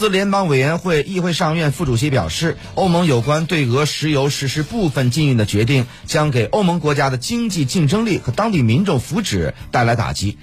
斯联邦委员会议会上院副主席表示，欧盟有关对俄石油实施部分禁运的决定，将给欧盟国家的经济竞争力和当地民众福祉带来打击。